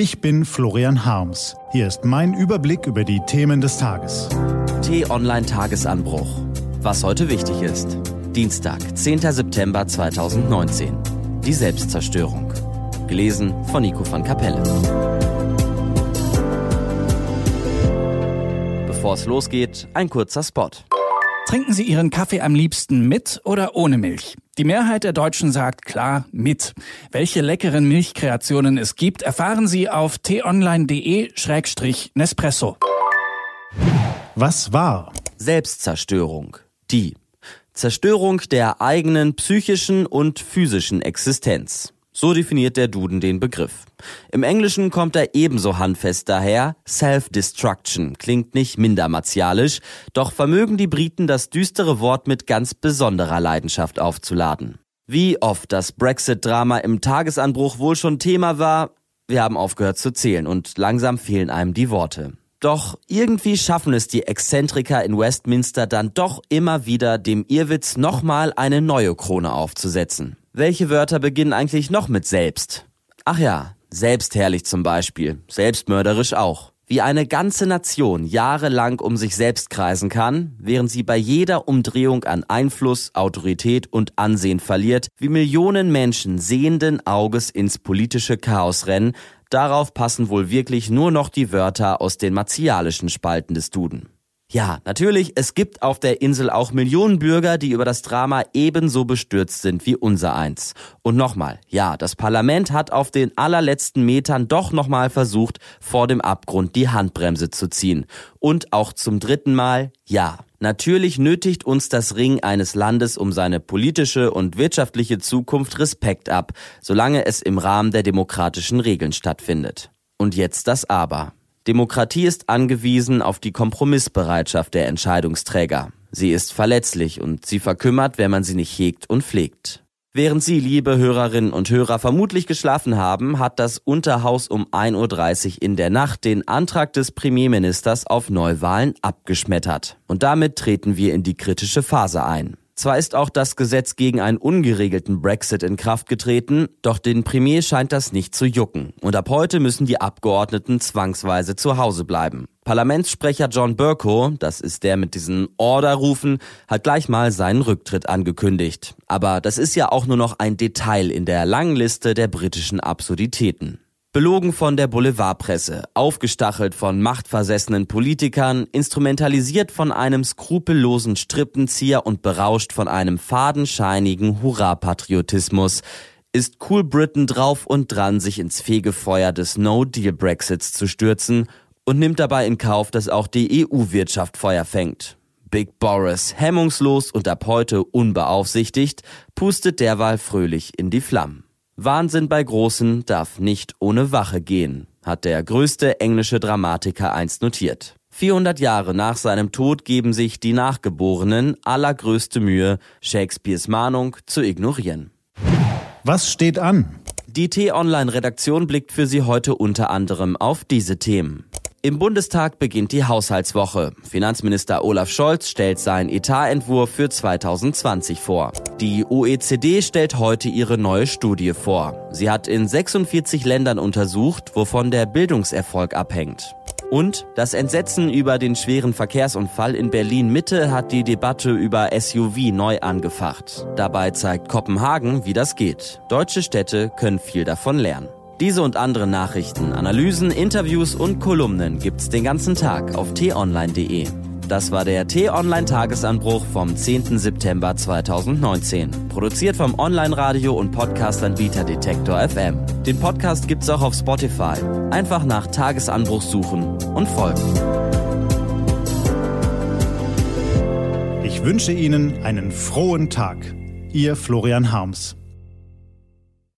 Ich bin Florian Harms. Hier ist mein Überblick über die Themen des Tages. T-Online Tagesanbruch. Was heute wichtig ist. Dienstag, 10. September 2019. Die Selbstzerstörung. Gelesen von Nico van Kapelle. Bevor es losgeht, ein kurzer Spot. Trinken Sie Ihren Kaffee am liebsten mit oder ohne Milch? Die Mehrheit der Deutschen sagt klar mit. Welche leckeren Milchkreationen es gibt, erfahren Sie auf t-online.de-nespresso. Was war? Selbstzerstörung. Die Zerstörung der eigenen psychischen und physischen Existenz. So definiert der Duden den Begriff. Im Englischen kommt er ebenso handfest daher. Self-Destruction klingt nicht minder martialisch, doch vermögen die Briten das düstere Wort mit ganz besonderer Leidenschaft aufzuladen. Wie oft das Brexit-Drama im Tagesanbruch wohl schon Thema war, wir haben aufgehört zu zählen und langsam fehlen einem die Worte. Doch irgendwie schaffen es die Exzentriker in Westminster dann doch immer wieder, dem Irrwitz nochmal eine neue Krone aufzusetzen. Welche Wörter beginnen eigentlich noch mit selbst? Ach ja, selbstherrlich zum Beispiel, selbstmörderisch auch. Wie eine ganze Nation jahrelang um sich selbst kreisen kann, während sie bei jeder Umdrehung an Einfluss, Autorität und Ansehen verliert, wie Millionen Menschen sehenden Auges ins politische Chaos rennen, darauf passen wohl wirklich nur noch die Wörter aus den martialischen Spalten des Duden. Ja, natürlich, es gibt auf der Insel auch Millionen Bürger, die über das Drama ebenso bestürzt sind wie unser eins. Und nochmal, ja, das Parlament hat auf den allerletzten Metern doch nochmal versucht, vor dem Abgrund die Handbremse zu ziehen. Und auch zum dritten Mal, ja, natürlich nötigt uns das Ring eines Landes um seine politische und wirtschaftliche Zukunft Respekt ab, solange es im Rahmen der demokratischen Regeln stattfindet. Und jetzt das Aber. Demokratie ist angewiesen auf die Kompromissbereitschaft der Entscheidungsträger. Sie ist verletzlich und sie verkümmert, wenn man sie nicht hegt und pflegt. Während Sie, liebe Hörerinnen und Hörer, vermutlich geschlafen haben, hat das Unterhaus um 1.30 Uhr in der Nacht den Antrag des Premierministers auf Neuwahlen abgeschmettert. Und damit treten wir in die kritische Phase ein. Zwar ist auch das Gesetz gegen einen ungeregelten Brexit in Kraft getreten, doch den Premier scheint das nicht zu jucken. Und ab heute müssen die Abgeordneten zwangsweise zu Hause bleiben. Parlamentssprecher John Burko, das ist der mit diesen Orderrufen, hat gleich mal seinen Rücktritt angekündigt. Aber das ist ja auch nur noch ein Detail in der langen Liste der britischen Absurditäten. Belogen von der Boulevardpresse, aufgestachelt von machtversessenen Politikern, instrumentalisiert von einem skrupellosen Strippenzieher und berauscht von einem fadenscheinigen Hurra-Patriotismus, ist Cool Britain drauf und dran, sich ins Fegefeuer des No-Deal-Brexits zu stürzen und nimmt dabei in Kauf, dass auch die EU-Wirtschaft Feuer fängt. Big Boris, hemmungslos und ab heute unbeaufsichtigt, pustet derweil fröhlich in die Flammen. Wahnsinn bei Großen darf nicht ohne Wache gehen, hat der größte englische Dramatiker einst notiert. 400 Jahre nach seinem Tod geben sich die Nachgeborenen allergrößte Mühe, Shakespeares Mahnung zu ignorieren. Was steht an? Die T-Online-Redaktion blickt für Sie heute unter anderem auf diese Themen. Im Bundestag beginnt die Haushaltswoche. Finanzminister Olaf Scholz stellt seinen Etatentwurf für 2020 vor. Die OECD stellt heute ihre neue Studie vor. Sie hat in 46 Ländern untersucht, wovon der Bildungserfolg abhängt. Und das Entsetzen über den schweren Verkehrsunfall in Berlin Mitte hat die Debatte über SUV neu angefacht. Dabei zeigt Kopenhagen, wie das geht. Deutsche Städte können viel davon lernen. Diese und andere Nachrichten, Analysen, Interviews und Kolumnen gibt's den ganzen Tag auf t-online.de. Das war der T-Online-Tagesanbruch vom 10. September 2019. Produziert vom Online-Radio- und Podcast-Anbieter Detektor FM. Den Podcast gibt's auch auf Spotify. Einfach nach Tagesanbruch suchen und folgen. Ich wünsche Ihnen einen frohen Tag. Ihr Florian Harms.